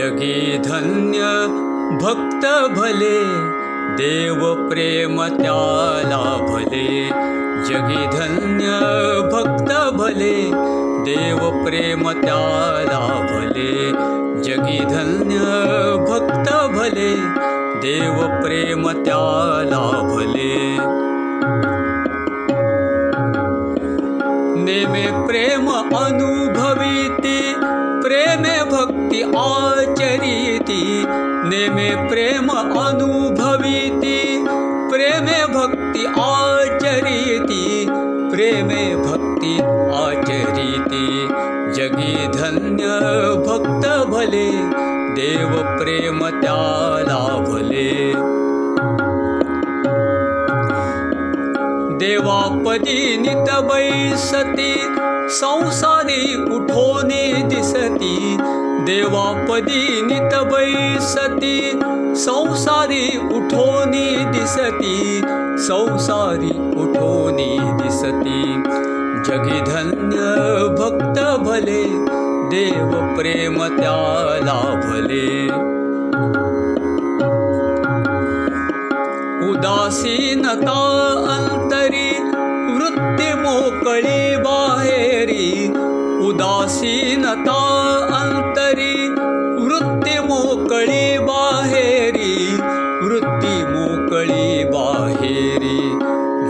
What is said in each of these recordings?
जगी धन्य भक्त भले, देव प्रेम त्याला भले, जगी धन्य भक्त भले, देव प्रेम त्याला भले, जगी धन्य भक्त भले, देव प्रेम त्याला भले। नेमे प्रेम अनुभवीति भक्ति आचरीति प्रेमे भक्ति आचरीति। जगी धन्य भक्त भले देव प्रेम त्याला भले। देवापदी नित बैसती संसारी उठोने दिसती देवापदी नित बैसती संसारी उठोने दिसती संसारी उठोने दिसती। जगी धन्य भक्त भले देव प्रेम त्याला भले। उदासीनता अंतरी वृत्ती मोकळी बाहेरी। उदासीनता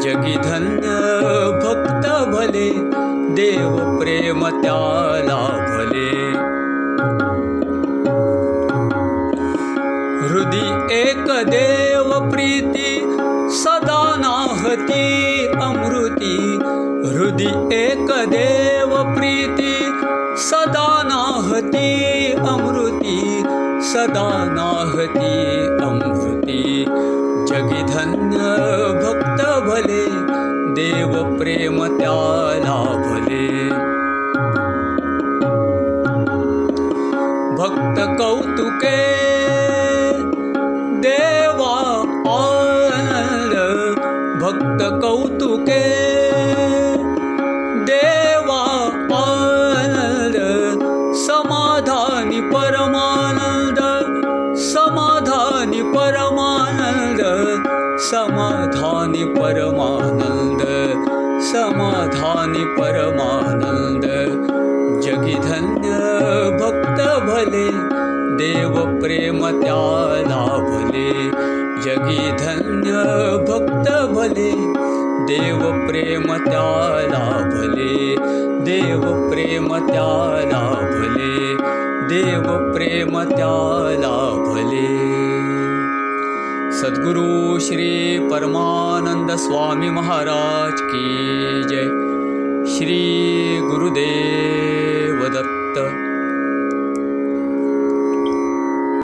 जगी धन्य भक्त भले, देव प्रेम त्याला भले। हृदि एक देव प्रीति, सदा नाहती अमृति। हृदय एक देव प्रीति, सदा नाहती अमृति। सदा नाहती अमृति। जगी धन्य देव प्रेम त्याला भले. भक्त कौतुके देवा आनंद. भक्त कौतुके देवा आनंद. समाधानी परमानंद. समाधानी परमानंद. समाधानी परमानंद समाधानी परमानंद जगी धन्य भक्त भले देव प्रेम त्याला भले। जगी धन्य भक्त भले देव प्रेम त्याला भले। देव प्रेम त्याला भले देव प्रेम त्याला भले सद्गुरु श्री परमानंद स्वामी महाराज की जय। श्री गुरुदेव दत्त